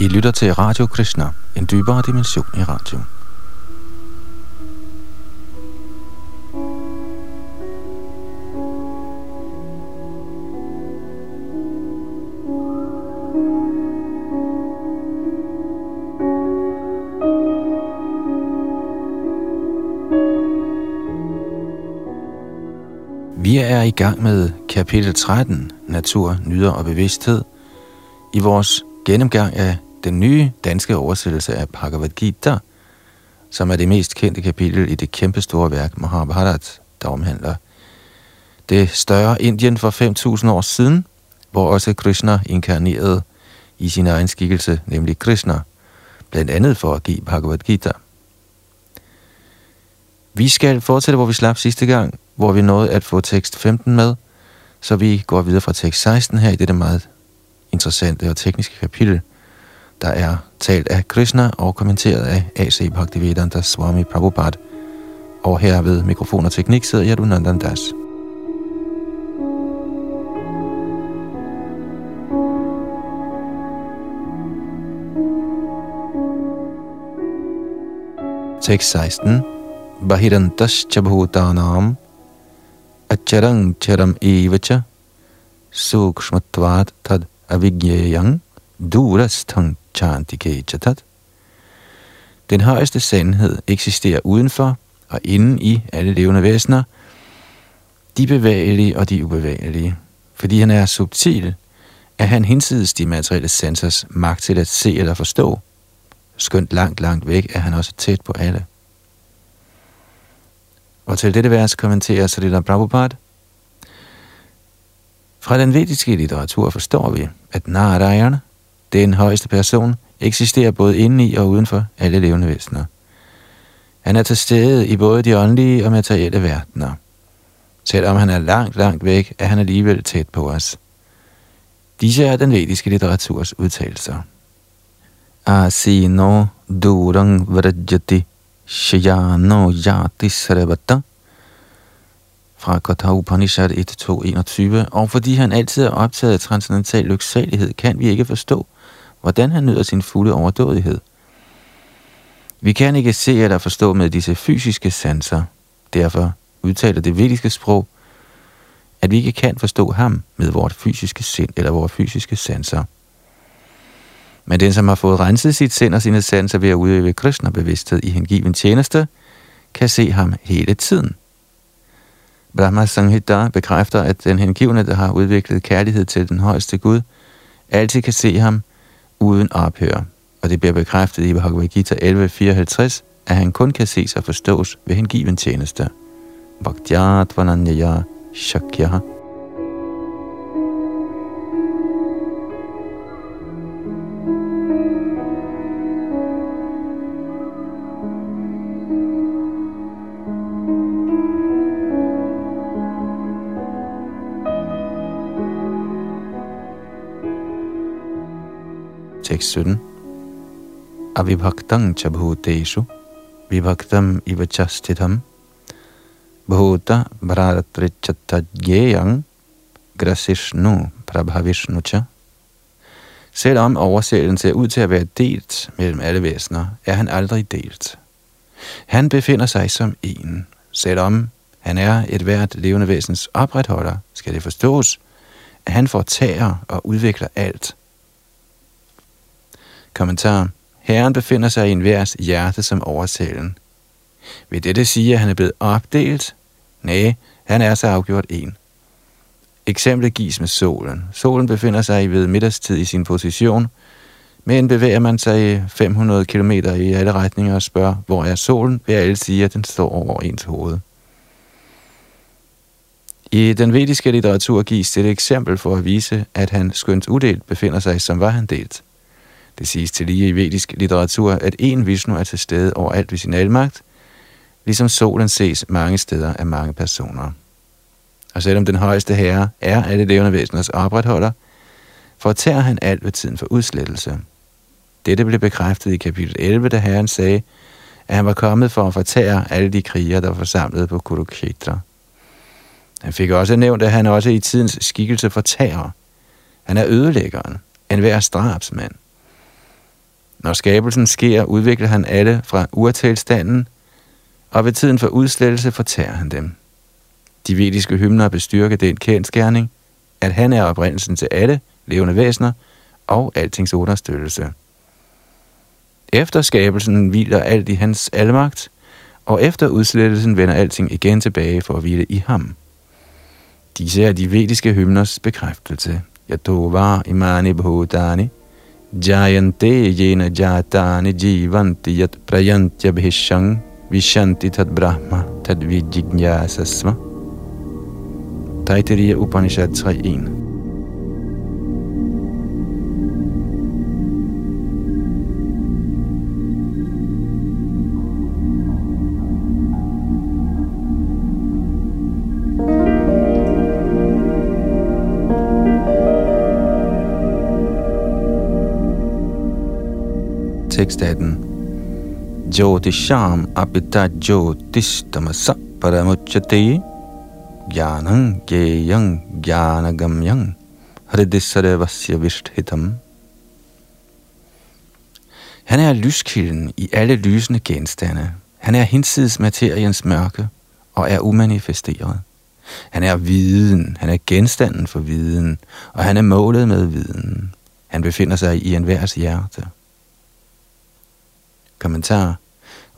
I lytter til Radio Krishna, en dybere dimension i radio. Vi er i gang med kapitel 13, Natur, Nyder og Bevidsthed, i vores gennemgang af den nye danske oversættelse af Bhagavad Gita, som er det mest kendte kapitel i det kæmpestore værk Mahabharat, der omhandler det større Indien for 5.000 år siden, hvor også Krishna inkarnerede i sin egen skikkelse, nemlig Krishna, blandt andet for at give Bhagavad Gita. Vi skal fortsætte, hvor vi slap sidste gang, hvor vi nåede at få tekst 15 med, så vi går videre fra tekst 16 her i dette meget interessante og tekniske kapitel, der er talt af Krishna og kommenteret af A.C. Bhaktivedanta Swami Prabhupada. Og her ved mikrofon og teknik sidder Yadunandan Das. Tekst 16 Bahirantas bhutanam acharang charam evacha sukshmatvat tad avigyayang durastang chantike chatat. Den højeste sandhed eksisterer udenfor og inden i alle levende væsener, de bevægelige og de ubevægelige. Fordi han er subtil, er han hinsides de materielle sensors magt til at se eller forstå. Skønt langt, langt væk er han også tæt på alle. Og til dette vers kommenterer Salila Prabhupada, fra den vediske litteratur forstår vi, at Narayana, den højeste person, eksisterer både indeni og uden for alle levende væsener. Han er til stede i både de åndelige og materielle verdener. Selvom han er langt, langt væk, er han alligevel tæt på os. Disse er den vediske litteraturs udtalelser. Asino durang vrajati shayano yati sarvata fra Katha Upanishad 1.2.21, og fordi han altid er optaget af transcendental lyksalighed, kan vi ikke forstå, hvordan han nyder sin fulde overdådighed. Vi kan ikke se eller forstå med disse fysiske sanser. Derfor udtaler det vediske sprog, at vi ikke kan forstå ham med vores fysiske sind eller vores fysiske sanser. Men den, som har fået renset sit sind og sine sanser ved at udøve Krishna-bevidsthed i hengiven tjeneste, kan se ham hele tiden. Brahma Sanghita bekræfter, at den hengivne, der har udviklet kærlighed til den højeste Gud, altid kan se ham uden ophør. Og det bliver bekræftet i Bhagavad Gita 11.54, at han kun kan ses og forstås ved hengiven tjeneste. Bhaktyat vananyaya Tekst 17. Avibhaktang cha bhuteshu vibhaktam iva chastitam bhuta bharatrichatajyeyang grasishnu prabhavishnu cha. Selvom oversættelsen ser ud til at være delt mellem alle væsener, er han aldrig delt. Han befinder sig som en. Selvom han er et hvert levende væsens opretholder, skal det forstås, at han fortager og udvikler alt – Kommentar. Herren befinder sig i en værs hjerte som oversælen. Vil dette sige, at han er blevet opdelt? Nej, han er så afgjort en. Eksemplet gives med solen. Solen befinder sig ved middagstid i sin position, men bevæger man sig 500 km i alle retninger og spørger, hvor er solen, vil alle sige, at den står over ens hoved. I den vediske litteratur gives et eksempel for at vise, at han skønt udelt befinder sig, som var han delt. Det siges til lige i vedisk litteratur, at en Vishnu er til stede overalt ved sin almagt, ligesom solen ses mange steder af mange personer. Og selvom den højeste herre er alle levende væseners opretholder, fortærer han alt ved tiden for udslettelse. Dette blev bekræftet i kapitel 11, da herren sagde, at han var kommet for at fortære alle de kriger, der var forsamlet på Kurukshetra. Han fik også nævnt, at han også i tidens skikkelse fortærer. Han er ødelæggeren, enhver drabsmand. strabsmand. Når skabelsen sker, udvikler han alle fra urtilstanden, og ved tiden for udslettelse fortærer han dem. De vediske hymner bestyrker den kendskærning, at han er oprindelsen til alle levende væsener og altings understøttelse. Efter skabelsen hviler alt i hans almagt, og efter udslettelsen vender alting igen tilbage for at hvile i ham. Disse er de vediske hymners bekræftelse. Yatova imani bhutani jayante jena jatani jivanti yat prayantya bhishang vishanti tad brahma tad vijignyasasva. Taittiriya Upanishad 3.1 tekst af den. Jyotisham apita jyotistamasa paramuchate gyanang geyang jnanagamyang hridisarevasya vishthitam. Han er lyskilden i alle lysende genstande. Han er hinsides materiens mørke og er umanifesteret. Han er viden, han er genstanden for viden, og han er målet med viden. Han befinder sig i enhvers hjerte. Kommentar.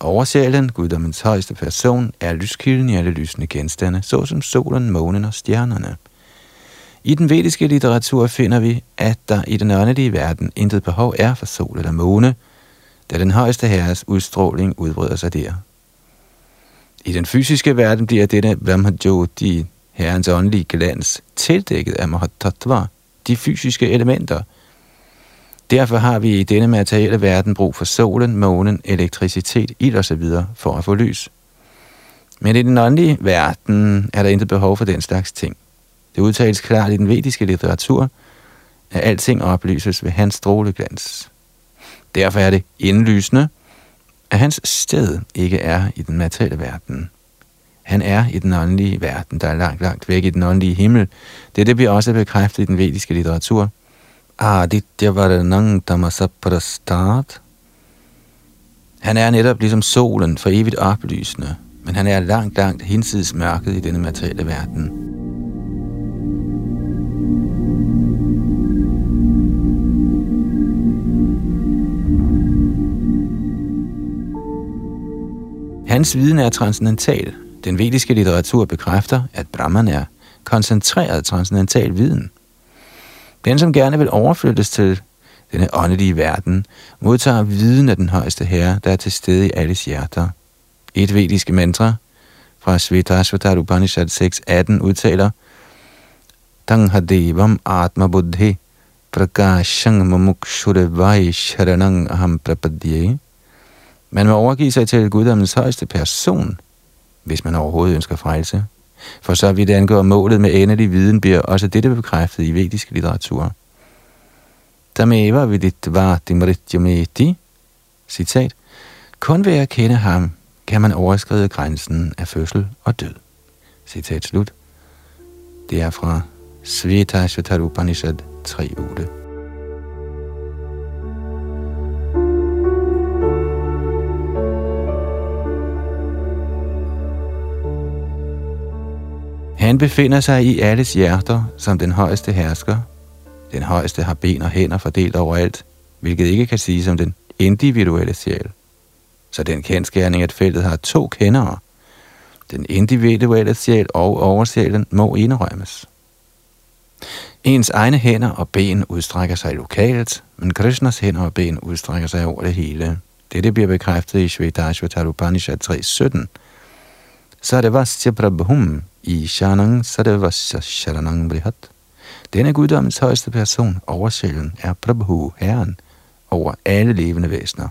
Oversjælen, guddommens højeste person, er lyskilden i alle lysende genstande, såsom solen, månen og stjernerne. I den vediske litteratur finder vi, at der i den åndelige verden intet behov er for sol eller måne, da den højeste herres udstråling udbryder sig der. I den fysiske verden bliver dette Brahmajoti, herrens åndelige glans, tildækket af Mahatattva, de fysiske elementer – Derfor har vi i denne materielle verden brug for solen, månen, elektricitet, ild osv. for at få lys. Men i den åndelige verden er der intet behov for den slags ting. Det udtales klart i den vediske litteratur, at alting oplyses ved hans stråleglans. Derfor er det indlysende, at hans sted ikke er i den materielle verden. Han er i den åndelige verden, der er langt, langt væk i den åndelige himmel. Det bliver også bekræftet i den vediske litteratur – Ah, Aditya Tamasaprastat. Han er netop ligesom solen for evigt oplysende, men han er langt, langt hinsides mørket i denne materielle verden. Hans viden er transcendental. Den vediske litteratur bekræfter, at Brahman er koncentreret transcendental viden – den, som gerne vil overflyttes til denne åndelige verden, modtager viden af den højeste herre, der er til stede i alles hjerter. Et vediske mantra fra Svetasvatar Upanishad 6.18 udtaler Tang hadevam atma buddhi prakashang mumukshurevai sharanang aham prapadye. Man må overgive sig til guddommens højeste person, hvis man overhovedet ønsker frelse. For så vidt angår målet med endelig viden, bliver også dette bekræftet i vedisk litteratur. Tameva viditva dimrityameti, citat, kun ved at kende ham, kan man overskride grænsen af fødsel og død. Citat slut. Det er fra Sveta 3.8. Han befinder sig i alles hjerter som den højeste hersker. Den højeste har ben og hænder fordelt overalt, hvilket ikke kan siges som den individuelle sjæl. Så den kendskærning, at feltet har to kendere, den individuelle sjæl og oversjælen må indrømmes. Ens egne hænder og ben udstrækker sig lokalt, men Krishnas hænder og ben udstrækker sig over det hele. Dette bliver bekræftet i Shvetashvatar Upanishad 3.17. Sarvasya Prabhum i Shanang Sadavasya Sharanang Brihat. Denne guddommens højeste person, oversjælen, er Prabhu, Herren, over alle levende væsener.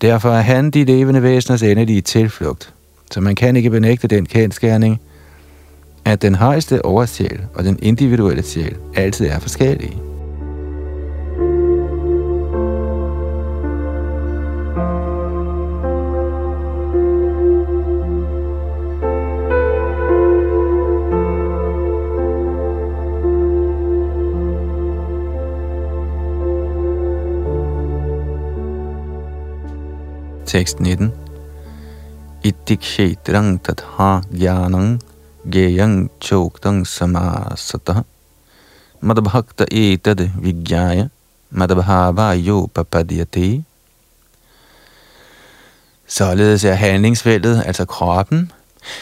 Derfor er han de levende væseners endelige tilflugt, så man kan ikke benægte den kendskærning, at den højeste oversjæl og den individuelle sjæl altid er forskellige. Tekst 19. Ittikshetrang tatha gyanang geyang choktang samasata madbhakta etad vigyaya madbhava yo papadyate. Således er handlingsfeltet, altså kroppen,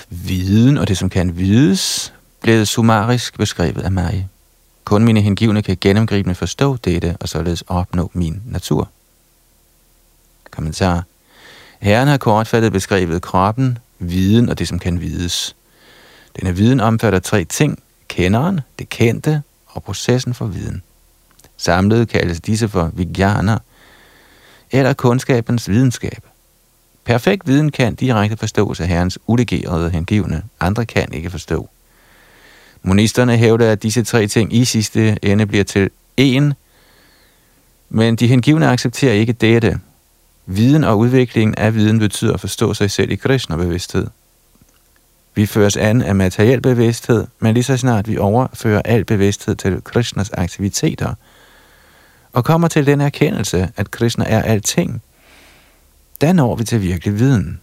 viden og det, som kan vides, blevet summarisk beskrevet af mig. Kun mine hengivne kan gennemgribende forstå dette og således opnå min natur. Kommentar. Herren har kortfattet beskrevet kroppen, viden og det, som kan vides. Denne viden omfatter tre ting. Kenderen, det kendte og processen for viden. Samlet kaldes disse for vijnaner, eller kundskabens videnskab. Perfekt viden kan direkte forstås af herrens ulegerede hengivne. Andre kan ikke forstå. Monisterne hævder, at disse tre ting i sidste ende bliver til én, men de hengivne accepterer ikke dette. Viden og udviklingen af viden betyder at forstå sig selv i Krishna-bevidsthed. Vi føres an af materiel bevidsthed, men lige så snart vi overfører al bevidsthed til Krishnas aktiviteter, og kommer til den erkendelse, at Krishna er alting, da når vi til virkelig viden.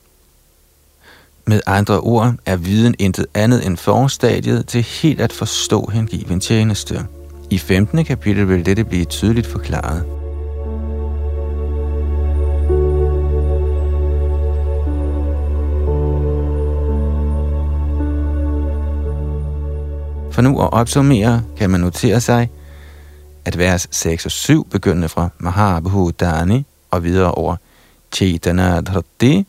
Med andre ord er viden intet andet end forstadiet til helt at forstå hengiven tjeneste. I 15. kapitel vil dette blive tydeligt forklaret. For nu at opsummere, kan man notere sig, at vers 6 og 7, begyndende fra Mahabhudani og videre over Chaitana Dhrati,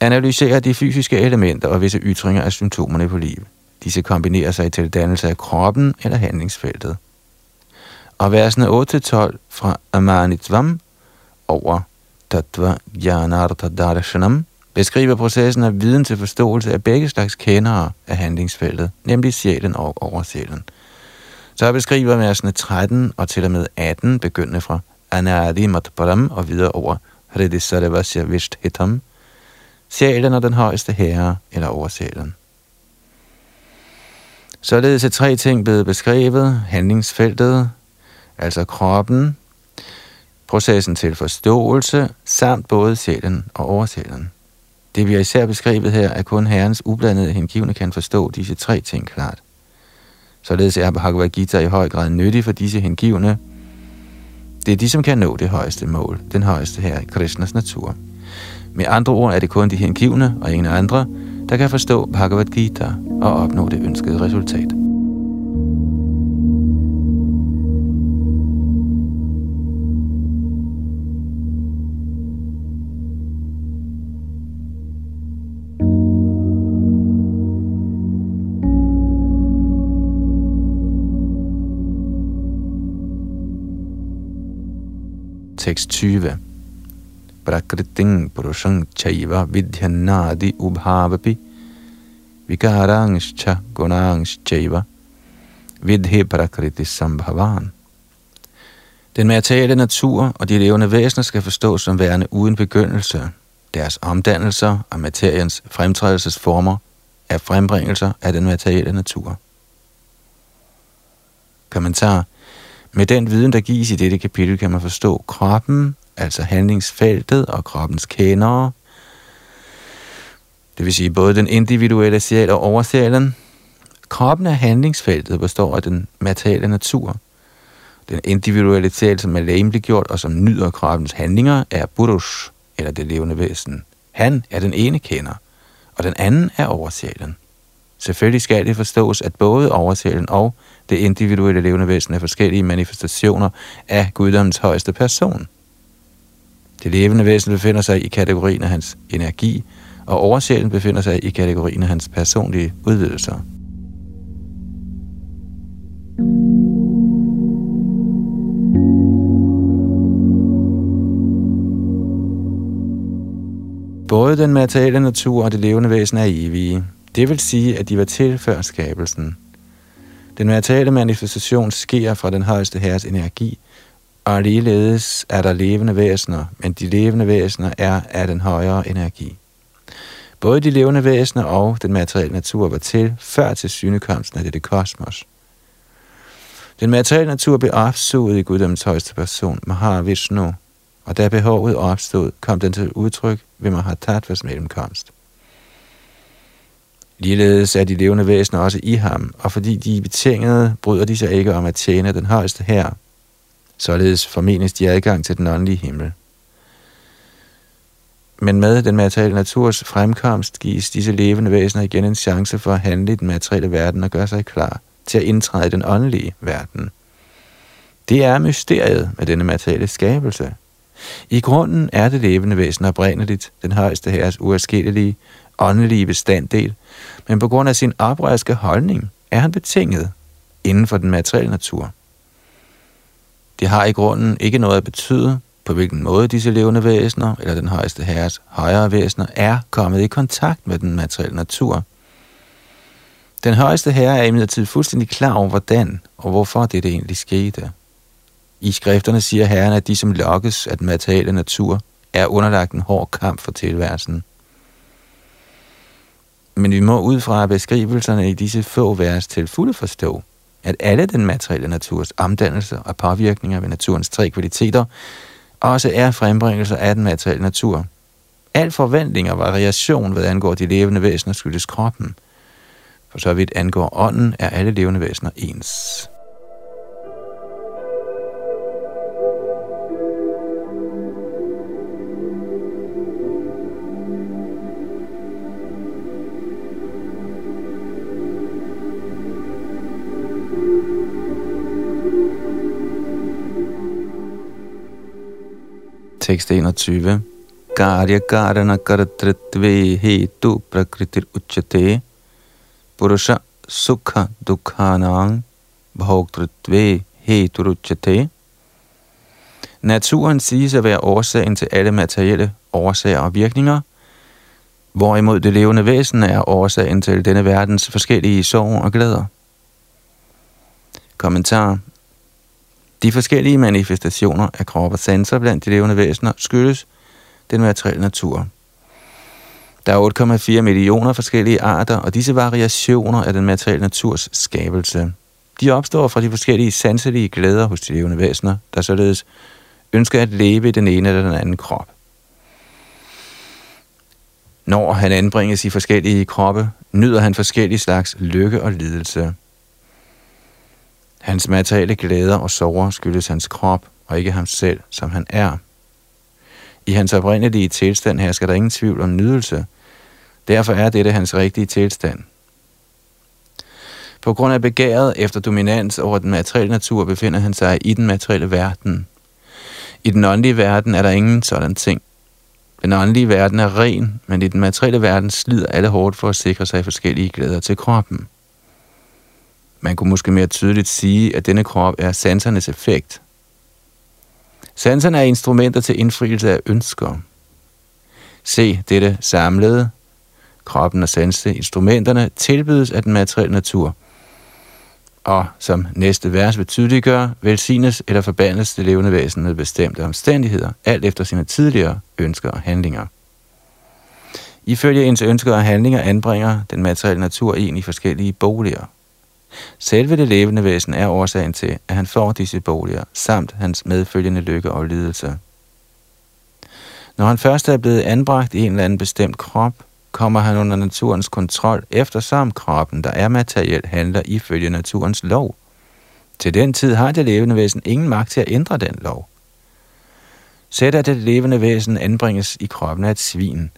analyserer de fysiske elementer og visse ytringer af symptomerne på livet. Disse kombinerer sig til dannelse af kroppen eller handlingsfeltet. Og versene 8-12 fra Amanitvam over Tattva Jnanartha Darshanam beskriver processen af viden til forståelse af begge slags kendere af handlingsfeltet, nemlig sjælen og oversjælen. Så beskriver versene 13 og til og med 18, begyndende fra Anadi Matparam og videre over Hridisarvasya Vishthetam, sjælen og den højeste herre eller oversjælen. Således er tre ting blevet beskrevet. Handlingsfeltet, altså kroppen, processen til forståelse, samt både sjælen og oversjælen. Det vi især beskrevet her, er kun herrens ublandede hengivne kan forstå disse tre ting klart. Således er Bhagavad Gita i høj grad nyttig for disse hengivne. Det er de, som kan nå det højeste mål, den højeste her i Krishnas natur. Med andre ord er det kun de hengivne og ingen andre, der kan forstå Bhagavad Gita og opnå det ønskede resultat. Tekst 20 prakriting purushang chaiva vidhyanadi ubhavapi vikarangscha chaiva vidhe prakriti sambhavan. Den materielle natur og de levende væsener skal forstås som værende uden begyndelse. Deres omdannelser og materiens fremtrædelsesformer er frembringelser af den materielle natur. Kommentar. Med den viden, der gives i dette kapitel, kan man forstå kroppen altså handlingsfeltet og kroppens kendere. Det vil sige både den individuelle sjæl og oversjælen. Kroppen er handlingsfeltet, består af den materielle natur. Den individuelle sjæl, som er gjort og som nyder kroppens handlinger, er Burush, eller det levende væsen. Han er den ene kender, og den anden er oversjælen. Selvfølgelig skal det forstås, at både oversjælen og det individuelle levende væsen er forskellige manifestationer af guddommens højeste person. Det levende væsen befinder sig i kategorien af hans energi, og oversjælen befinder sig i kategorien af hans personlige udvidelser. Både den materielle natur og det levende væsen er evige. Det vil sige, at de var til før skabelsen. Den materielle manifestation sker fra den højeste herres energi, og ligeledes er der levende væsener, men de levende væsener er af den højere energi. Både de levende væsener og den materielle natur var til før til synekomsten af dette kosmos. Den materielle natur blev opsuget i Guddoms højeste person, Mahavishnu, og da behovet opstod, kom den til udtryk ved Mahatatvas mellemkomst. Ligeledes er de levende væsener også i ham, og fordi de er betingede, bryder de sig ikke om at tjene den højeste her. Således formenes de adgang til den åndelige himmel. Men med den materielle naturs fremkomst gives disse levende væsener igen en chance for at handle i den materielle verden og gøre sig klar til at indtræde i den åndelige verden. Det er mysteriet med denne materielle skabelse. I grunden er det levende væsen oprindeligt, den højeste herres uafskillelige, åndelige bestanddel, men på grund af sin oprørske holdning er han betinget inden for den materielle natur. Det har i grunden ikke noget at betyde, på hvilken måde disse levende væsener, eller den højeste herres højere væsener, er kommet i kontakt med den materielle natur. Den højeste herre er imidlertid fuldstændig klar over, hvordan og hvorfor det egentlig skete. I skrifterne siger herren, at de, som lokkes af den materielle natur, er underlagt en hård kamp for tilværelsen. Men vi må ud fra beskrivelserne i disse få vers til fulde forstå, at alle den materielle naturs omdannelser og påvirkninger ved naturens tre kvaliteter også er frembringelser af den materielle natur. Al forventning og variation, hvad angår de levende væsener, skyldes kroppen. For så vidt angår ånden, er alle levende væsener ens. Tekst 21. Karya karana karatritve hetu prakritir uchate purusha sukha dukhanang bhogtritve hetu uchate. Naturen siges at være årsagen til alle materielle årsager og virkninger, hvorimod det levende væsen er årsagen til denne verdens forskellige sorg og glæder. Kommentar de forskellige manifestationer af krop og sanser blandt de levende væsener skyldes den materielle natur. Der er 8,4 millioner forskellige arter, og disse variationer er den materielle naturs skabelse. De opstår fra de forskellige sanselige glæder hos de levende væsener, der således ønsker at leve i den ene eller den anden krop. Når han anbringes i forskellige kroppe, nyder han forskellige slags lykke og lidelse. Hans materielle glæder og sorger skyldes hans krop, og ikke ham selv, som han er. I hans oprindelige tilstand her skal der ingen tvivl om nydelse. Derfor er dette hans rigtige tilstand. På grund af begæret efter dominans over den materielle natur befinder han sig i den materielle verden. I den åndelige verden er der ingen sådan ting. Den åndelige verden er ren, men i den materielle verden slider alle hårdt for at sikre sig forskellige glæder til kroppen. Man kunne måske mere tydeligt sige, at denne krop er sansernes effekt. Sanserne er instrumenter til indfrielse af ønsker. Se dette samlede. Kroppen og sanse instrumenterne tilbydes af den materielle natur. Og som næste vers vil tydeliggøre, velsignes eller forbandes det levende væsen med bestemte omstændigheder, alt efter sine tidligere ønsker og handlinger. Ifølge ens ønsker og handlinger anbringer den materielle natur en i forskellige boliger – Selve det levende væsen er årsagen til, at han får disse boliger, samt hans medfølgende lykke og lidelse. Når han først er blevet anbragt i en eller anden bestemt krop, kommer han under naturens kontrol, eftersom kroppen, der er materiel, handler ifølge naturens lov. Til den tid har det levende væsen ingen magt til at ændre den lov. Sæt at det levende væsen anbringes i kroppen af et svin.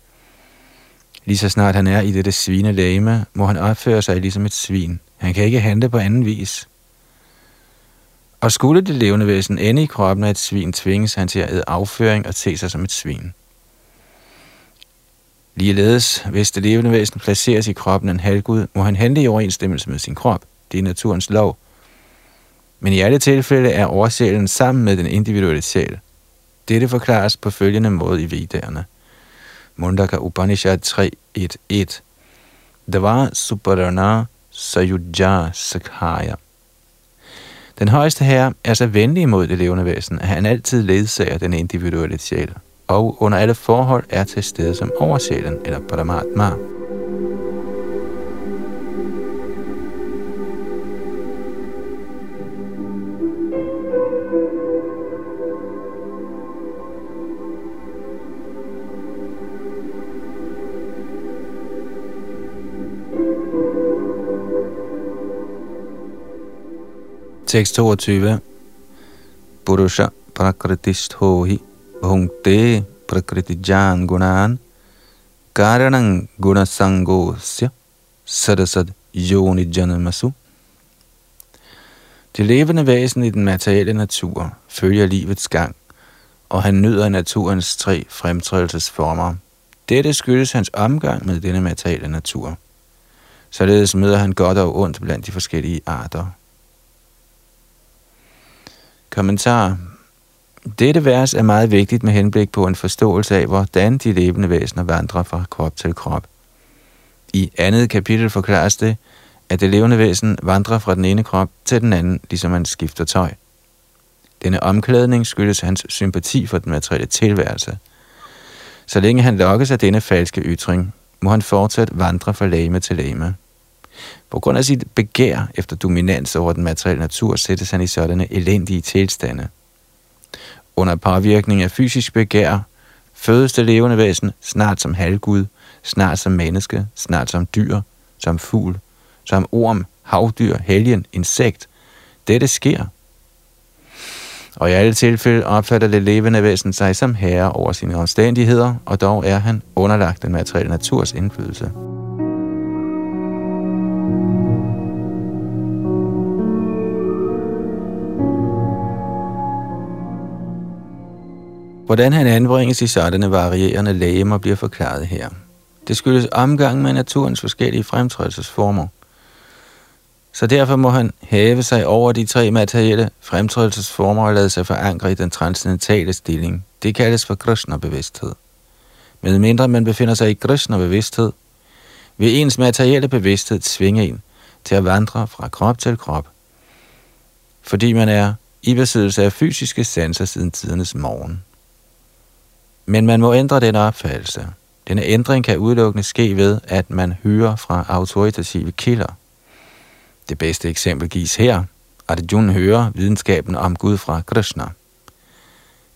Lige så snart han er i dette svinelæme, må han opføre sig ligesom et svin – han kan ikke handle på anden vis. Og skulle det levende væsen ende i kroppen af et svin, tvinges han til at æde afføring og se sig som et svin. Ligeledes, hvis det levende væsen placeres i kroppen af en halvgud, må han handle i overensstemmelse med sin krop. Det er naturens lov. Men i alle tilfælde er oversjælen sammen med den individuelle sjæl. Dette forklares på følgende måde i Vedderne. Mundaka Upanishad 3.1.1 Dava Suparana Sayuja Sakhaya. Den højeste herre er så venlig mod det levende væsen, at han altid ledsager den individuelle sjæl, og under alle forhold er til stede som oversjælen eller Paramatma. Tekst 22. Purusha prakritisthohi bhungte prakritijan gunan karanang gunasangosya sadasad yoni janamasu. Det levende væsen i den materielle natur følger livets gang, og han nyder naturens tre fremtrædelsesformer. Dette skyldes hans omgang med denne materielle natur. Således møder han godt og ondt blandt de forskellige arter. Kommentar. Dette vers er meget vigtigt med henblik på en forståelse af, hvordan de levende væsener vandrer fra krop til krop. I andet kapitel forklares det, at det levende væsen vandrer fra den ene krop til den anden, ligesom man skifter tøj. Denne omklædning skyldes hans sympati for den materielle tilværelse. Så længe han lokkes af denne falske ytring, må han fortsat vandre fra lame til lame. På grund af sit begær efter dominans over den materielle natur, sættes han i sådanne elendige tilstande. Under påvirkning af fysisk begær, fødes det levende væsen snart som halvgud, snart som menneske, snart som dyr, som fugl, som orm, havdyr, helgen, insekt. Dette sker. Og i alle tilfælde opfatter det levende væsen sig som herre over sine omstændigheder, og dog er han underlagt den materielle naturs indflydelse. Hvordan han anbringes i sådanne varierende lægemer bliver forklaret her. Det skyldes omgang med naturens forskellige fremtrædelsesformer. Så derfor må han hæve sig over de tre materielle fremtrædelsesformer og lade sig forankre i den transcendentale stilling. Det kaldes for Krishna-bevidsthed. Men mindre man befinder sig i Krishna-bevidsthed, vil ens materielle bevidsthed tvinge en til at vandre fra krop til krop. Fordi man er i besiddelse af fysiske sanser siden tidernes morgen. Men man må ændre den opfattelse. Denne ændring kan udelukkende ske ved, at man hører fra autoritative kilder. Det bedste eksempel gives her. Arjuna hører videnskaben om Gud fra Krishna.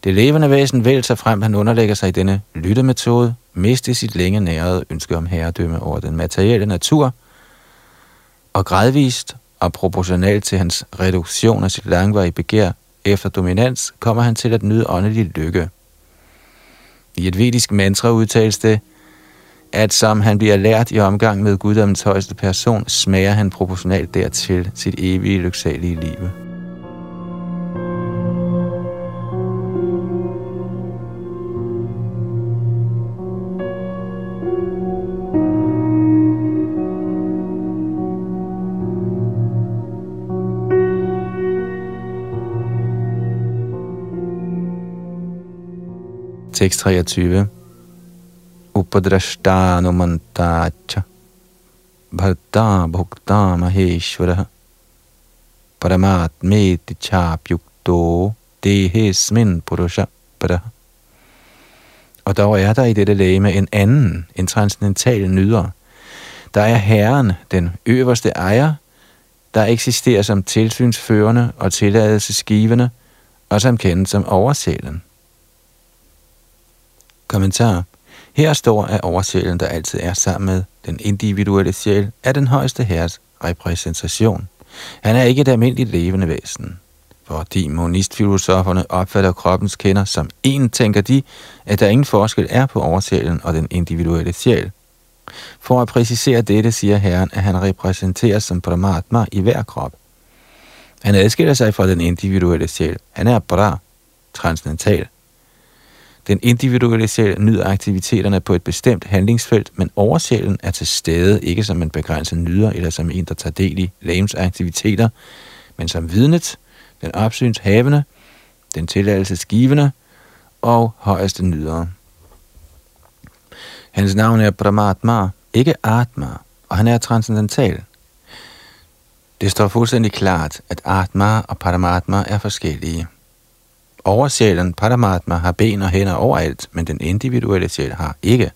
Det levende væsen vil sig frem, han underlægger sig i denne lyttemetode, miste sit længe nærede ønske om herredømme over den materielle natur, og gradvist og proportionalt til hans reduktion af sit langvarige begær efter dominans, kommer han til at nyde åndelig lykke – i et vedisk mantra udtales det, at som han bliver lært i omgang med guddommens højeste person, smager han proportionalt dertil sit evige lyksalige liv. Tekst 23. Upadrashtanumantacha Bharta Bhukta Maheshwara Paramatmeti Chapyukto Dehesmin Purusha Para. Og dog er der i dette læme en anden, en transcendental nyder. Der er Herren, den øverste ejer, der eksisterer som tilsynsførende og tilladelsesgivende, og som kendes som oversælen. Kommentar. Her står, at oversjælen, der altid er sammen med den individuelle sjæl, er den højeste herres repræsentation. Han er ikke et almindeligt levende væsen. Fordi monistfilosoferne opfatter kroppens kender som en, tænker de, at der ingen forskel er på oversjælen og den individuelle sjæl. For at præcisere dette, siger Herren, at han repræsenteres som Brahmatma i hver krop. Han adskiller sig fra den individuelle sjæl. Han er bra, transcendental. Den individuelle sjæl nyder aktiviteterne på et bestemt handlingsfelt, men oversjælen er til stede ikke som en begrænset nyder eller som en, der tager del i lægens aktiviteter, men som vidnet, den opsynshavende, den tilladelsesgivende og højeste nydere. Hans navn er Brahmatma, ikke Atma, og han er transcendental. Det står fuldstændig klart, at Atma og Paramatma er forskellige. Oversjælen, Paramatma, har ben og hænder overalt, men den individuelle sjæl har ikke.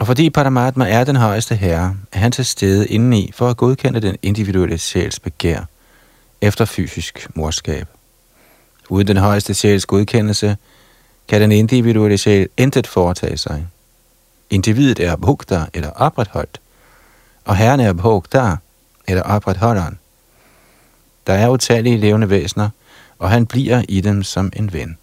Og fordi Paramatma er den højeste herre, er han til stede indeni for at godkende den individuelle sjæls begær efter fysisk morskab. Uden den højeste sjæls godkendelse, kan den individuelle sjæl intet foretage sig. Individet er bhukta eller opretholdt, og herren er bhukta eller opretholderen. Der er utallige levende væsener, og han bliver i dem som en ven.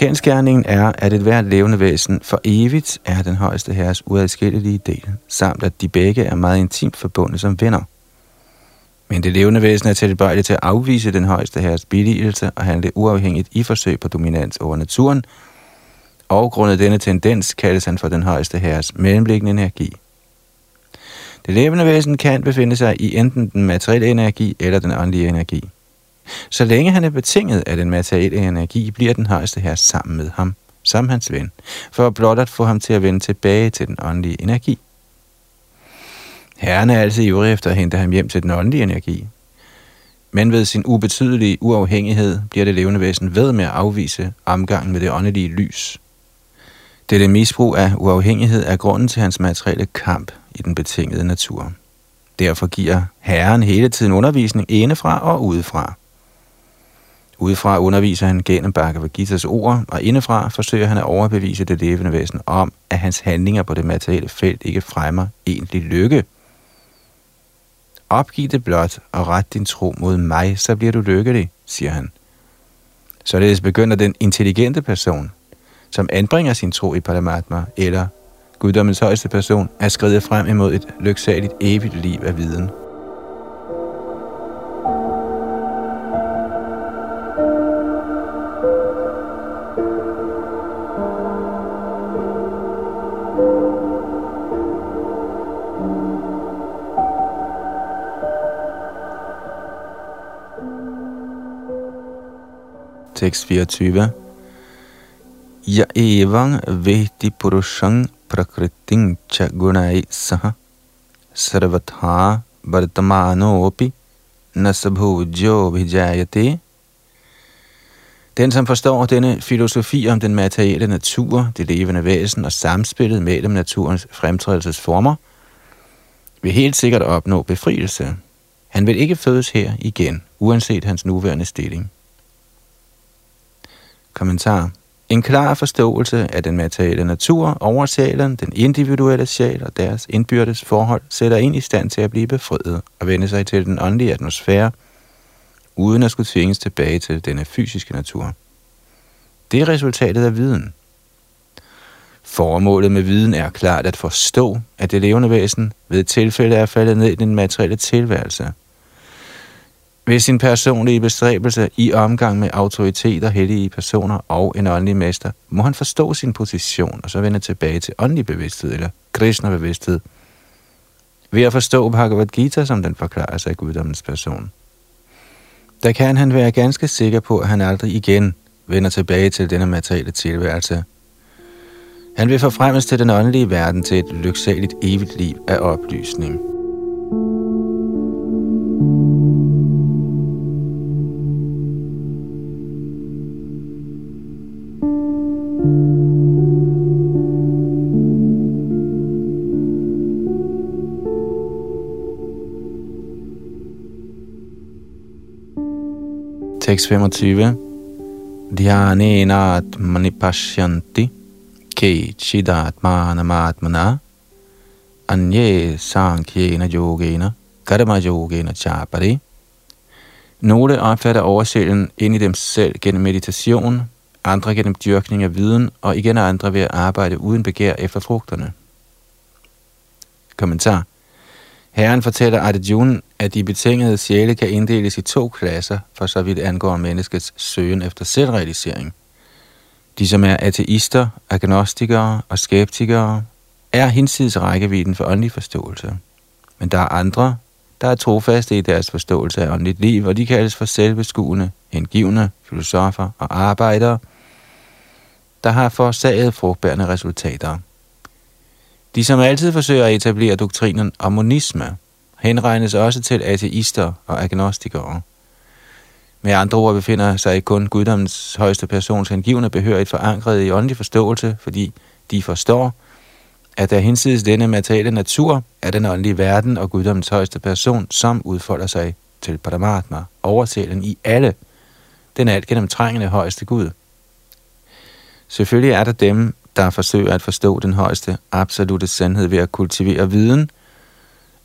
Kendskærningen er, at et hvert levende væsen for evigt er den højeste herres uadskillelige del, samt at de begge er meget intimt forbundet som venner. Men det levende væsen er tilbøjeligt til at afvise den højeste herres billigelse og handle uafhængigt i forsøg på dominans over naturen, og grundet denne tendens kaldes han for den højeste herres mellemliggende energi. Det levende væsen kan befinde sig i enten den materielle energi eller den åndelige energi. Så længe han er betinget af den materielle energi, bliver den højeste her sammen med ham, som hans ven, for blot at få ham til at vende tilbage til den åndelige energi. Herren er altid ivrig efter at hente ham hjem til den åndelige energi. Men ved sin ubetydelige uafhængighed bliver det levende væsen ved med at afvise omgangen med det åndelige lys. Dette misbrug af uafhængighed er grunden til hans materielle kamp i den betingede natur. Derfor giver Herren hele tiden undervisning indefra og udefra. Udefra underviser han gennem Bhagavad Gita's ord, og indefra forsøger han at overbevise det levende væsen om, at hans handlinger på det materielle felt ikke fremmer egentlig lykke. Opgiv det blot og ret din tro mod mig, så bliver du lykkelig, siger han. Således begynder den intelligente person, som anbringer sin tro i Paramatma, eller guddommens højeste person, at skride frem imod et lyksaligt evigt liv af viden. Tekst 24. Ja evang vehti purushang prakriting cha gunai saha sarvatha vartamano opi nasabhujo vijayate. Den, som forstår denne filosofi om den materielle natur, det levende væsen og samspillet mellem naturens fremtrædelsesformer, vil helt sikkert opnå befrielse. Han vil ikke fødes her igen, uanset hans nuværende stilling. Kommentar. En klar forståelse af den materielle natur, oversælen, den individuelle sjæl og deres indbyrdes forhold sætter ind i stand til at blive befriet og vende sig til den åndelige atmosfære, uden at skulle tvinges tilbage til denne fysiske natur. Det er resultatet af viden. Formålet med viden er klart at forstå, at det levende væsen ved tilfælde er faldet ned i den materielle tilværelse – ved sin personlige bestræbelse i omgang med autoriteter, hellige personer og en åndelig mester, må han forstå sin position og så vende tilbage til åndelig bevidsthed eller kristne bevidsthed. Ved at forstå Bhagavad Gita, som den forklarer sig af guddommens person. Der kan han være ganske sikker på, at han aldrig igen vender tilbage til denne materielle tilværelse. Han vil forfremmes til den åndelige verden til et lyksaligt evigt liv af oplysning. Tekst 25. Dhyanenat manipashyanti ke chidatmanamatmana anye sankhyena yogena karma yogena chapari. Nogle opfatter overselen ind i dem selv gennem meditation, andre gennem dyrkning af viden, og igen andre ved at arbejde uden begær efter frugterne. Kommentar. Herren fortæller Arjuna, at de betingede sjæle kan inddeles i to klasser, for så vidt angår menneskets søgen efter selvrealisering. De, som er ateister, agnostikere og skeptikere, er hinsides rækkevidden for åndelig forståelse. Men der er andre, der er trofaste i deres forståelse af åndeligt liv, og de kaldes for selvbeskuende, hengivne, filosofer og arbejdere, der har forårsaget frugtbærende resultater. De, som altid forsøger at etablere doktrinen om monisme, henregnes også til ateister og agnostikere. Med andre ord befinder sig kun guddommens højeste persons hengivne behørigt forankret i åndelig forståelse, fordi de forstår, at der hinsides denne materielle natur er den åndelige verden og guddommens højeste person, som udfolder sig til Paramatma, oversælen i alle, den alt gennemtrængende højeste Gud. Selvfølgelig er der dem, der forsøger at forstå den højeste absolute sandhed ved at kultivere viden,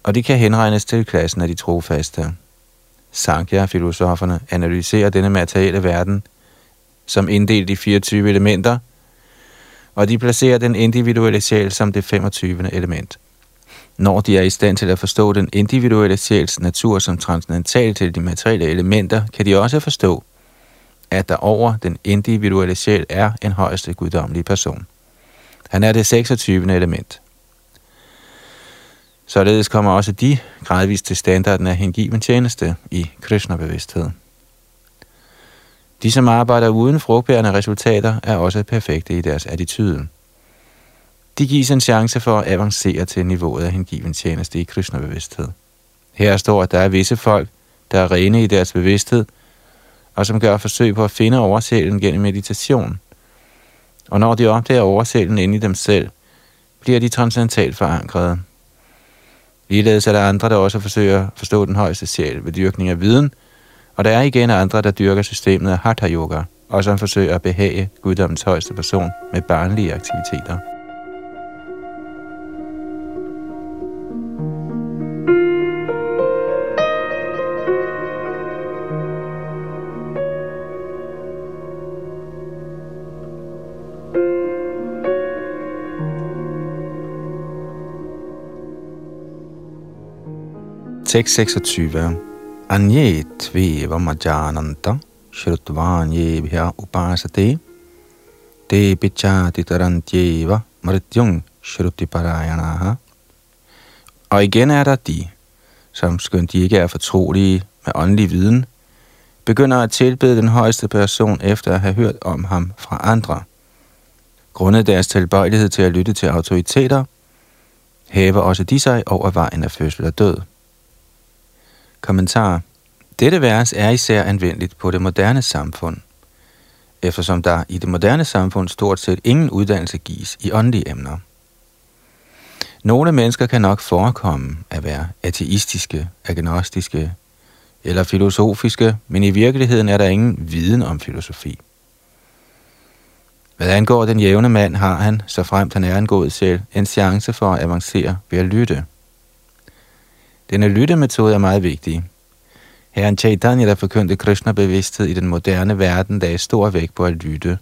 og det kan henregnes til klassen af de trofaste. Sankhya-filosoferne analyserer denne materielle verden som inddelt i 24 elementer, og de placerer den individuelle sjæl som det 25. element. Når de er i stand til at forstå den individuelle sjæls natur som transcendental til de materielle elementer, kan de også forstå, at der over den individuelle sjæl er en højeste guddommelig person. Han er det 26. element. Således kommer også de gradvist til standarden af hengiven tjeneste i Krishna-bevidsthed. De, som arbejder uden frugtbærende resultater, er også perfekte i deres attitude. De gives en chance for at avancere til niveauet af hengiven tjeneste i Krishna-bevidsthed. Her står, at der er visse folk, der er rene i deres bevidsthed, og som gør forsøg på at finde oversælen gennem meditation. Og når de opdager oversælen inde i dem selv, bliver de transcendentalt forankrede. Ligeledes er der andre, der også forsøger at forstå den højeste sjæl ved dyrkning af viden, og der er igen andre, der dyrker systemet af Hatha Yoga, og som forsøger at behage guddommens højeste person med barnlige aktiviteter. 626. Anye tveva majananta shrutvanjebhya upasate te pichati tarantyeva mrityung shruti parayanaha. Og igen er der de, som skønt de ikke er fortrolige med åndelig viden, begynder at tilbede den højeste person efter at have hørt om ham fra andre. Grundet deres tilbøjelighed til at lytte til autoriteter, hæver også de sig over vejen af fødsel og død. Kommentar. Dette vers er især anvendeligt på det moderne samfund, eftersom der i det moderne samfund stort set ingen uddannelse gives i åndelige emner. Nogle mennesker kan nok forekomme at være ateistiske, agnostiske eller filosofiske, men i virkeligheden er der ingen viden om filosofi. Hvad angår den jævne mand, har han, så fremt han er en god selv, en chance for at avancere ved at lytte – denne lyttemetode er meget vigtig. Herren Chaitanya, der forkyndte Krishna-bevidsthed i den moderne verden, er stor vægt på at lytte.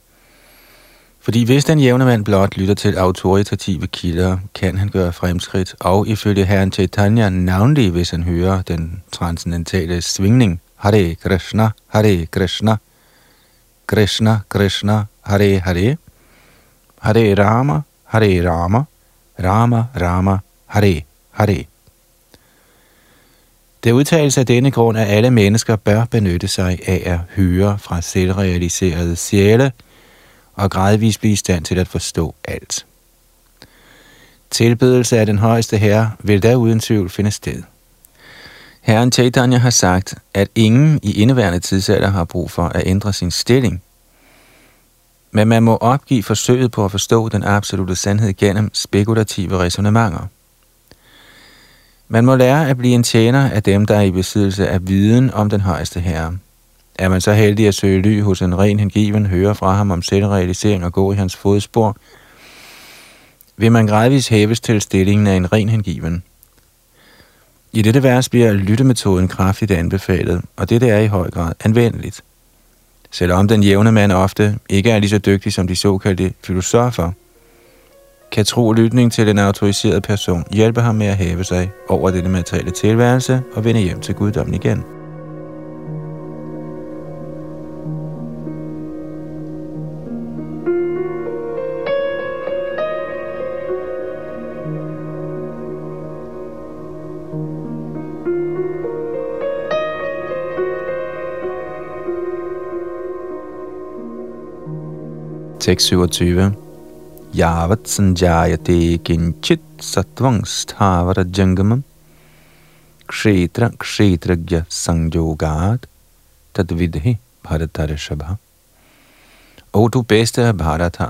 Fordi hvis den jævne mand blot lytter til autoritative kilder, kan han gøre fremskridt, og ifølge herren Chaitanya navnlig, hvis han hører den transcendentale svingning, Hare Krishna, Hare Krishna, Krishna Krishna, Hare Hare, Hare Rama, Hare Rama, Rama Rama, Hare Hare. Det udtales af denne grund, at alle mennesker bør benytte sig af at høre fra selvrealiserede sjæle og gradvist blive i stand til at forstå alt. Tilbedelse af den højeste herre vil der uden tvivl finde sted. Herren Chaitanya har sagt, at ingen i indeværende tidsalder har brug for at ændre sin stilling. Men man må opgive forsøget på at forstå den absolute sandhed gennem spekulative resonemanger. Man må lære at blive en tjener af dem, der er i besiddelse af viden om den højeste herre. Er man så heldig at søge ly hos en ren hengiven, høre fra ham om selvrealisering og gå i hans fodspor, vil man gradvist hæves til stillingen af en ren hengiven. I dette vers bliver lyttemetoden kraftigt anbefalet, og dette er i høj grad anvendeligt. Selvom den jævne mand ofte ikke er lige så dygtig som de såkaldte filosofer – kan tro lytning til en autoriseret person hjælpe ham med at hæve sig over denne materielle tilværelse og vende hjem til guddommen igen. Tekst 27 yavat sanjayate kinchit satvang sthavara jangamam kshetra kshetragya sanjogat bharatar shabha. O du bedste af Bharata,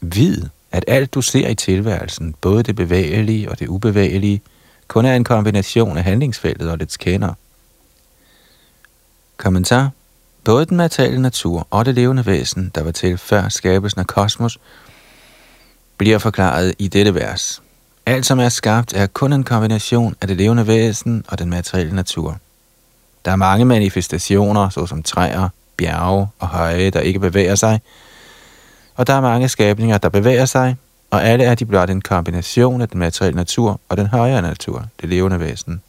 vid, at alt du ser i tilværelsen, både det bevægelige og det ubevægelige, kun er en kombination af handlingsfeltet og dets kender. Kommentar Både den materielle natur og det levende væsen, der var til før skabelsen af kosmos, bliver forklaret i dette vers. Alt, som er skabt, er kun en kombination af det levende væsen og den materielle natur. Der er mange manifestationer, såsom træer, bjerge og høje, der ikke bevæger sig, og der er mange skabninger, der bevæger sig, og alle er de blot en kombination af den materielle natur og den højere natur, det levende væsen.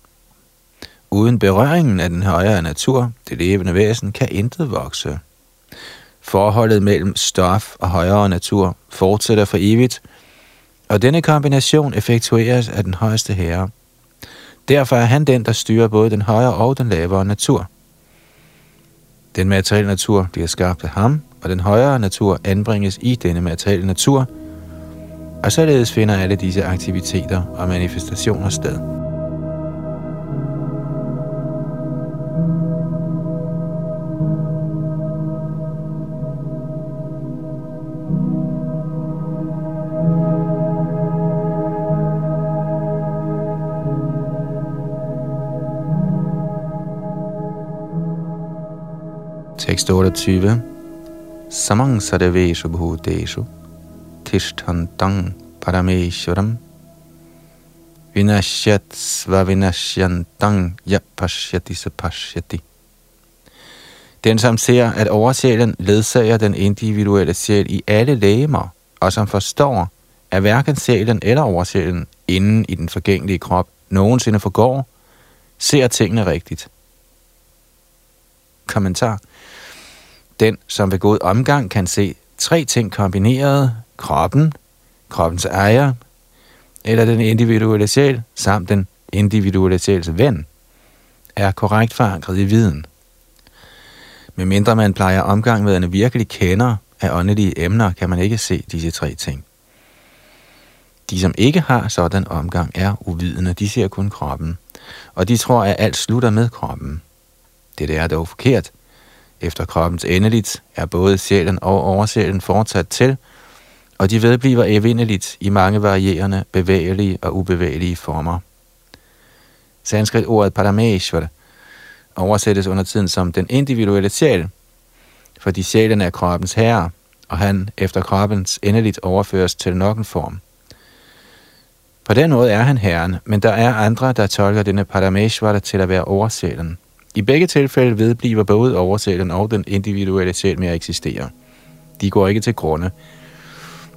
Uden berøringen af den højere natur, det levende væsen, kan intet vokse. Forholdet mellem stof og højere natur fortsætter for evigt, og denne kombination effektueres af den højeste herre. Derfor er han den, der styrer både den højere og den lavere natur. Den materielle natur bliver skabt af ham, og den højere natur anbringes i denne materielle natur, og således finder alle disse aktiviteter og manifestationer sted. Tekst 28. Samang sarveshu bhuteshu tishtantang parameshwaram vinashyat svavinashyantang yapashyati sapashyati. Den, som ser, at oversjælen ledsager den individuelle sjæl i alle lægemer, og som forstår, at hverken sjælen eller oversjælen inden i den forgængelige krop nogensinde forgår, ser tingene rigtigt. Kommentar den, som ved god omgang kan se tre ting kombineret, kroppen, kroppens ejer, eller den individuelle sjæl, samt den individuelle sjæls ven, er korrekt forankret i viden. Med mindre man plejer omgang med en virkelig kender af åndelige emner, kan man ikke se disse tre ting. De, som ikke har sådan omgang, er uvidende. De ser kun kroppen. Og de tror, at alt slutter med kroppen. Det er dog forkert. Efter kroppens endeligt er både sjælen og oversjælen fortsat til, og de vedbliver evindeligt i mange varierende, bevægelige og ubevægelige former. Sanskrit ordet Parameshvara oversættes under tiden som den individuelle sjæl, fordi sjælen er kroppens herre, og han efter kroppens endeligt overføres til nok en form. På den måde er han herren, men der er andre, der tolker denne Parameshvara til at være oversjælen – i begge tilfælde vedbliver både oversælen og den individuelle sjæl med at eksistere. De går ikke til grunde.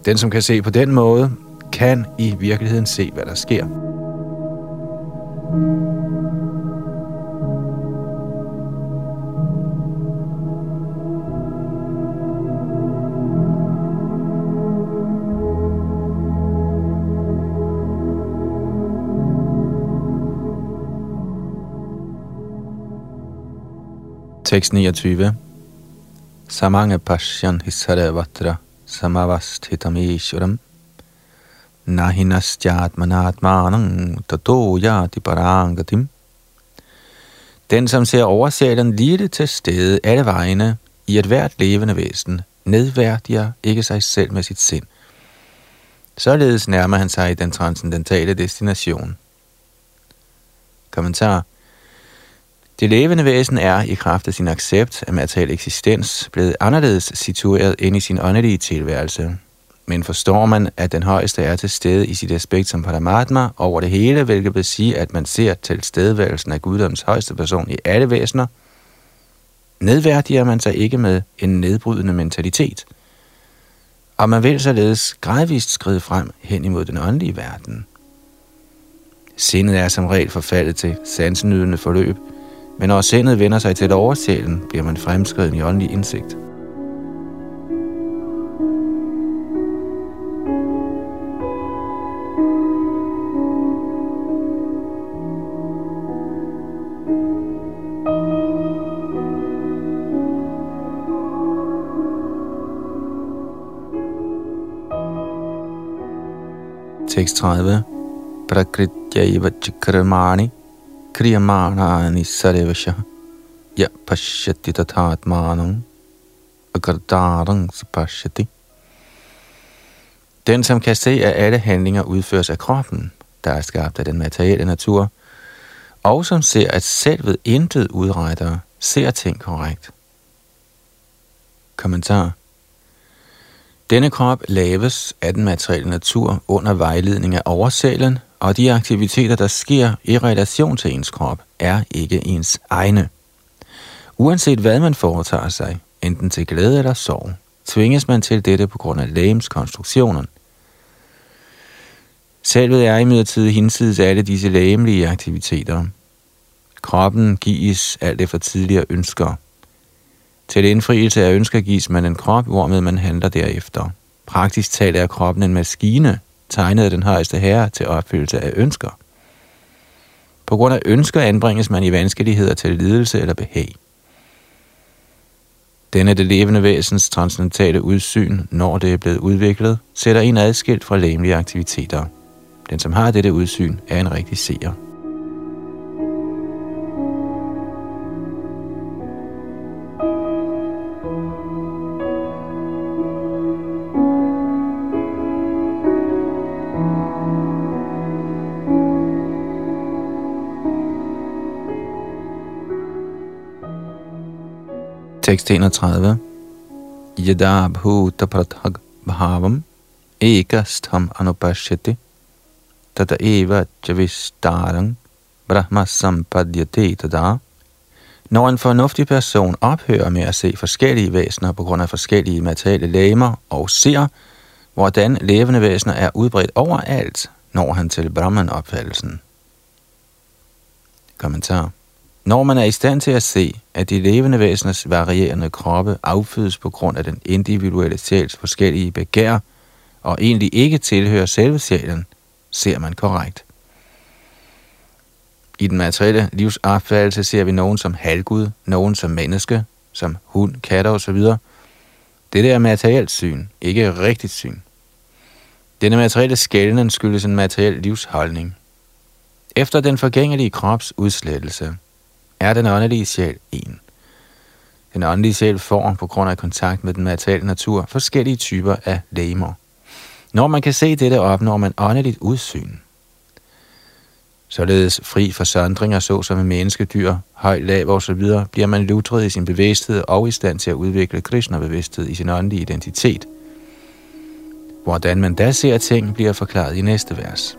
Den, som kan se på den måde, kan i virkeligheden se, hvad der sker. Tekst 29. Samange pasyan hisare vatra samavasthitam ishvaram nahinastjatmanatmanang tato yati parangatim. Den, som ser oversælen lige til stede alle vegne i et hvert levende væsen, nedværdiger ikke sig selv med sit sind. Således nærmer han sig den transcendentale destination. Kommentar det levende væsen er, i kraft af sin accept af materiel eksistens, blevet anderledes situeret ind i sin åndelige tilværelse. Men forstår man, at den højeste er til stede i sit aspekt som Paramatma over det hele, hvilket vil sige, at man ser tilstedeværelsen af guddoms højeste person i alle væsener, nedværdiger man sig ikke med en nedbrydende mentalitet. Og man vil således gradvist skride frem hen imod den åndelige verden. Sindet er som regel forfaldet til sansenydende forløb – men når sindet vender sig til oversjælen, bliver man fremskreden i åndelig indsigt. Tekst 30. Prakrityaiva chikramani क्रियमाणानि सर्वशः य पश्यति तथात्मानं अकर्तारं पश्यति Den, som kan se, at alle handlinger udføres af kroppen, der er skabt af den materielle natur, og som ser, at selvet intet udretter, ser ting korrekt. Kommentar Denne krop laves af den materielle natur under vejledning af oversælen, og de aktiviteter, der sker i relation til ens krop, er ikke ens egne. Uanset hvad man foretager sig, enten til glæde eller sorg, tvinges man til dette på grund af lægems konstruktionen. Selvet er imidlertid hinsides alle disse lægemlige aktiviteter. Kroppen gives alt efter tidligere ønsker. Til indfrielse af ønsker gives man en krop, hvormed man handler derefter. Praktisk talt er kroppen en maskine, tegnede den højeste herre til opfyldelse af ønsker. På grund af ønsker anbringes man i vanskeligheder til lidelse eller behag. Denne det levende væsens transcendentale udsyn, når det er blevet udviklet, sætter en adskilt fra læmelige aktiviteter. Den, som har dette udsyn, er en rigtig seer. Tekst 31. Yada bhuta prathag bhavam ekastham anupashyati tata eva javistarang brahma sampadyate tada. Når en fornuftig person ophører med at se forskellige væsener på grund af forskellige materielle lægemer og ser, hvordan levende væsener er udbredt overalt, når han til Brahman-opfattelsen. Kommentar når man er i stand til at se, at de levende væseners varierende kroppe affødes på grund af den individuelle sjæls forskellige begær, og egentlig ikke tilhører selve sjælen, ser man korrekt. I den materielle livsopfattelse ser vi nogen som halvgud, nogen som menneske, som hund, katter osv. Det er materielt syn, ikke rigtigt syn. Denne materielle skælden skyldes en materiel livsholdning. Efter den forgængelige krops udslettelse, er den åndelige sjæl en. Den åndelige sjæl får, på grund af kontakt med den materielle natur, forskellige typer af legemer. Når man kan se dette, opnår man åndeligt udsyn. Således fri for sondringer, såsom med menneskedyr, høj, lav og så videre, bliver man lutret i sin bevidsthed og i stand til at udvikle Krishna-bevidsthed i sin åndelige identitet. Hvordan man da ser ting, bliver forklaret i næste vers.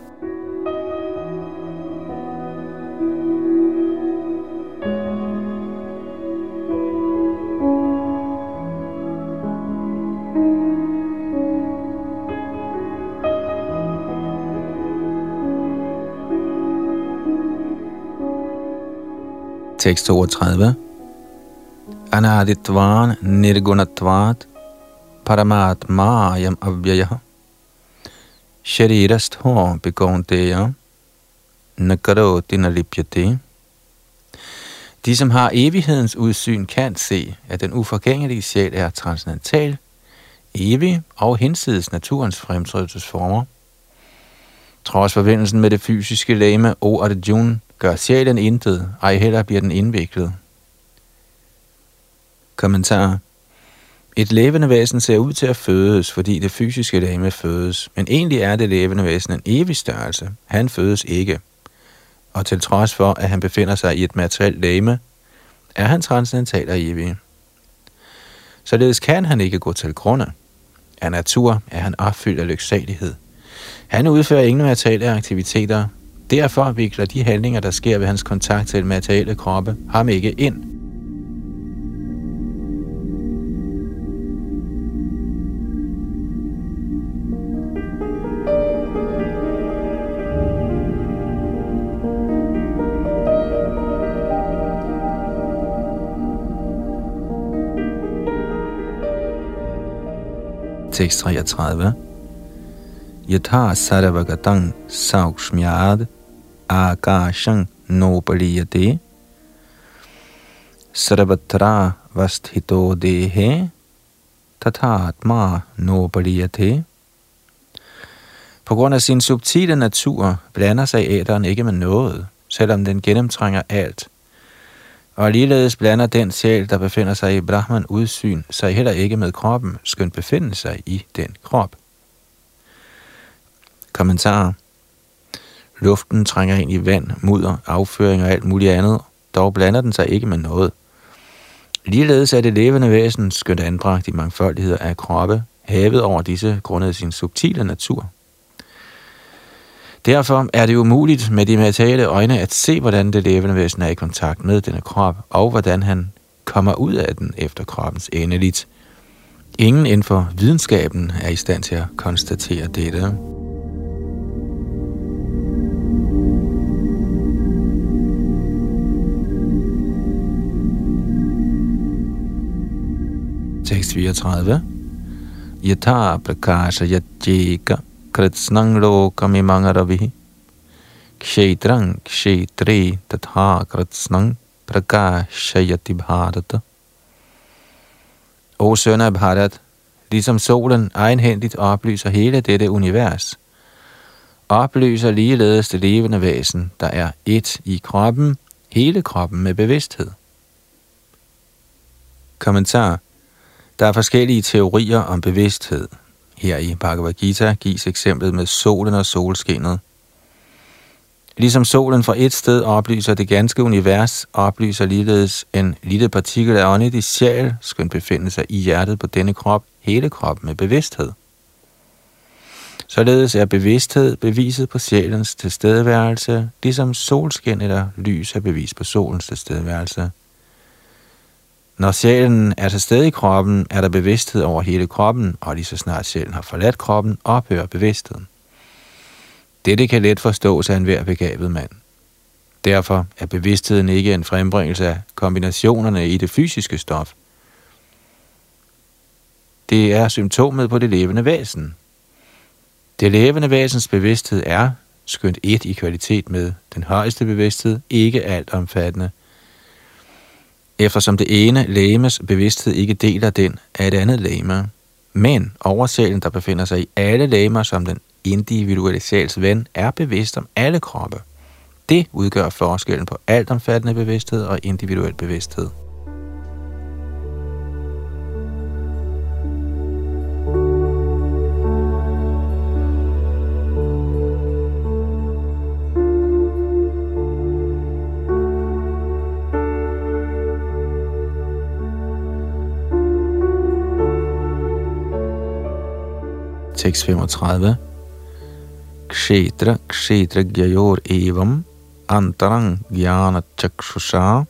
Tekst 32. Anaditvan nirgunatvat paramatmayam avyaya sharirastho begonteya nakaroti nalipyate. De, som har evighedens udsyn, kan se, at den uforgængelige sjæl er transcendental, evig og hinsides naturens fremtrædelsesformer. Trods forbindelsen med det fysiske lame O Arjuna, gør sjælen intet, ej heller bliver den indviklet. Kommentar Et levende væsen ser ud til at fødes, fordi det fysiske lame fødes, men egentlig er det levende væsen en evig størrelse. Han fødes ikke. Og til trods for, at han befinder sig i et materielt lame, er han transcendental og evig. Således kan han ikke gå til grunde. Af natur er han opfyldt af lyksalighed. Han udfører ingen materielle aktiviteter, Derfor vikler de handlinger, der sker ved hans kontakt til materielle kroppe, ham ikke ind. Tekst 33 Yatha sarvagatam saukshmyad akashang nopaliyate sarvatra vasthito dehe tathatma nopaliyate På grund af sin subtile natur blander sig æderen ikke med noget, selvom den gennemtrænger alt. Og ligeledes blander den sjæl, der befinder sig i Brahman udsyn, sig heller ikke med kroppen, skønt befinde sig i den krop. Kommentarer. Luften trænger ind i vand, mudder, afføring og alt muligt andet, dog blander den sig ikke med noget. Ligeledes er det levende væsen skønt anbragt i mangfoldigheder af kroppe, hævet over disse grundet sin subtile natur. Derfor er det umuligt med de materielle øjne at se, hvordan det levende væsen er i kontakt med denne krop, og hvordan han kommer ud af den efter kroppens endeligt. Ingen inden for videnskaben er i stand til at konstatere dette. Tekst 34. Yata prakasha yatjeka kritsnang lokam imangaravihi. kshetrang kshetri tatha kritsnang prakashayati bharata. O søn af Bharat, ligesom solen egenhændigt oplyser hele dette univers, oplyser ligeledes det levende væsen, der er et i kroppen, hele kroppen med bevidsthed. Kommentar der er forskellige teorier om bevidsthed. Her i Bhagavad Gita gives eksemplet med solen og solskinnet. Ligesom solen fra et sted oplyser det ganske univers, oplyser ligeledes en lille partikel af åndet i sjæl, skønt befinde sig i hjertet på denne krop, hele kroppen med bevidsthed. Således er bevidsthed beviset på sjælens tilstedeværelse, ligesom solskin eller lys er bevis på solens tilstedeværelse. Når sjælen er til stede i kroppen, er der bevidsthed over hele kroppen, og lige så snart sjælen har forladt kroppen, ophører bevidstheden. Dette kan let forstås af enhver begavet mand. Derfor er bevidstheden ikke en frembringelse af kombinationerne i det fysiske stof. Det er symptomet på det levende væsen. Det levende væsens bevidsthed er, skønt et i kvalitet med den højeste bevidsthed, ikke alt omfattende – eftersom det ene lægemes bevidsthed ikke deler den af et andet lægeme. Men oversjælen, der befinder sig i alle lægemer som den individuelle sjæls ven, er bevidst om alle kroppe. Det udgør forskellen på altomfattende bevidsthed og individuel bevidsthed. Tekst 35. Kshetra kshetra gyayor evam antarang jnana chakshusha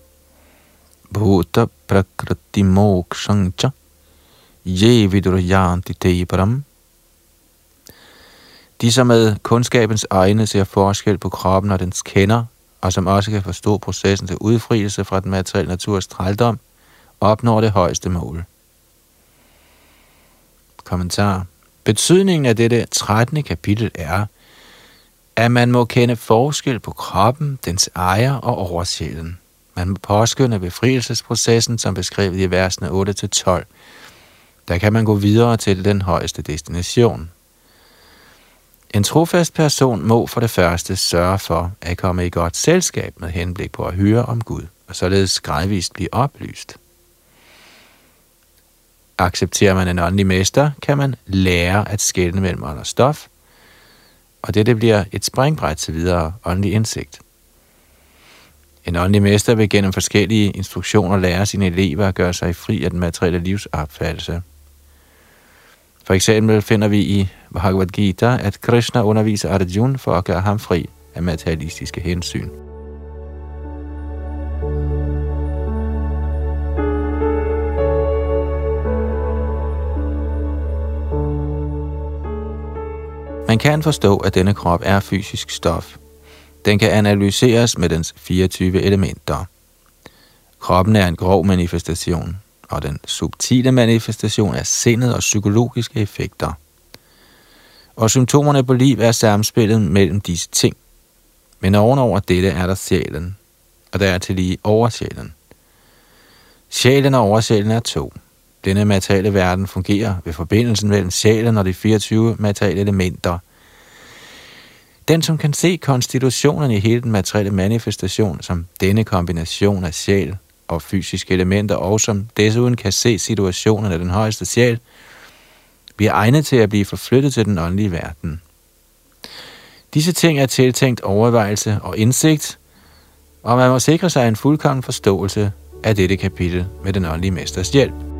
bhuta prakriti mokshang cha ye vidurayanti teparam. De, som med kundskabens egne ser forskel på kroppen og dens kender, og som også kan forstå processen til udfrielse fra den materielle naturs trældom, opnår det højeste mål. Kommentar Betydningen af dette 13. kapitel er, at man må kende forskel på kroppen, dens ejer og oversjælen. Man må påskynde befrielsesprocessen, som beskrevet i versene 8-12. Der kan man gå videre til den højeste destination. En trofast person må for det første sørge for at komme i godt selskab med henblik på at høre om Gud, og således gradvist blive oplyst. Accepterer man en åndelig mester, kan man lære at skelne mellem ånd og stof, og dette bliver et springbræt til videre åndelig indsigt. En åndelig mester vil gennem forskellige instruktioner lære sine elever at gøre sig fri af den materielle livsopfattelse. For eksempel finder vi i Bhagavad Gita, at Krishna underviser Arjuna for at gøre ham fri af materialistiske hensyn. Man kan forstå, at denne krop er fysisk stof. Den kan analyseres med dens 24 elementer. Kroppen er en grov manifestation, og den subtile manifestation er sindet og psykologiske effekter. Og symptomerne på liv er samspillet mellem disse ting. Men ovenover dette er der sjælen, og der er til lige oversjælen. Sjælen og oversjælen er to. Denne materielle verden fungerer ved forbindelsen mellem sjælen og de 24 materielle elementer. Den, som kan se konstitutionen i hele den materielle manifestation som denne kombination af sjæl og fysiske elementer, og som desuden kan se situationen af den højeste sjæl, bliver egnet til at blive forflyttet til den åndelige verden. Disse ting er tiltænkt overvejelse og indsigt, og man må sikre sig en fuldkommen forståelse af dette kapitel med den åndelige mesters hjælp.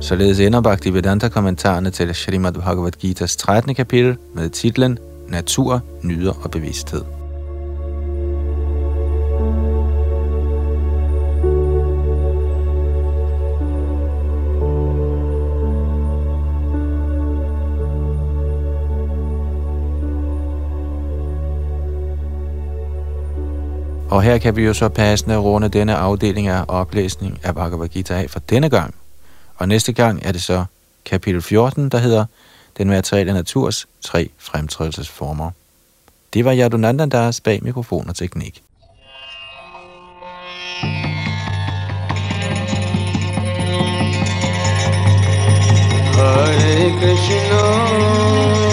Således ender Bhaktivedanta-kommentarerne til Srimad Bhagavad Gita's 13. kapitel med titlen Natur, nyder og bevidsthed. Og her kan vi jo så passende runde denne afdeling af oplæsning af Bhagavad Gita af for denne gang. Og næste gang er det så kapitel 14, der hedder Den materielle naturs tre fremtrædelsesformer. Det var Yadunandandas bag mikrofon og teknik. Hare Krishna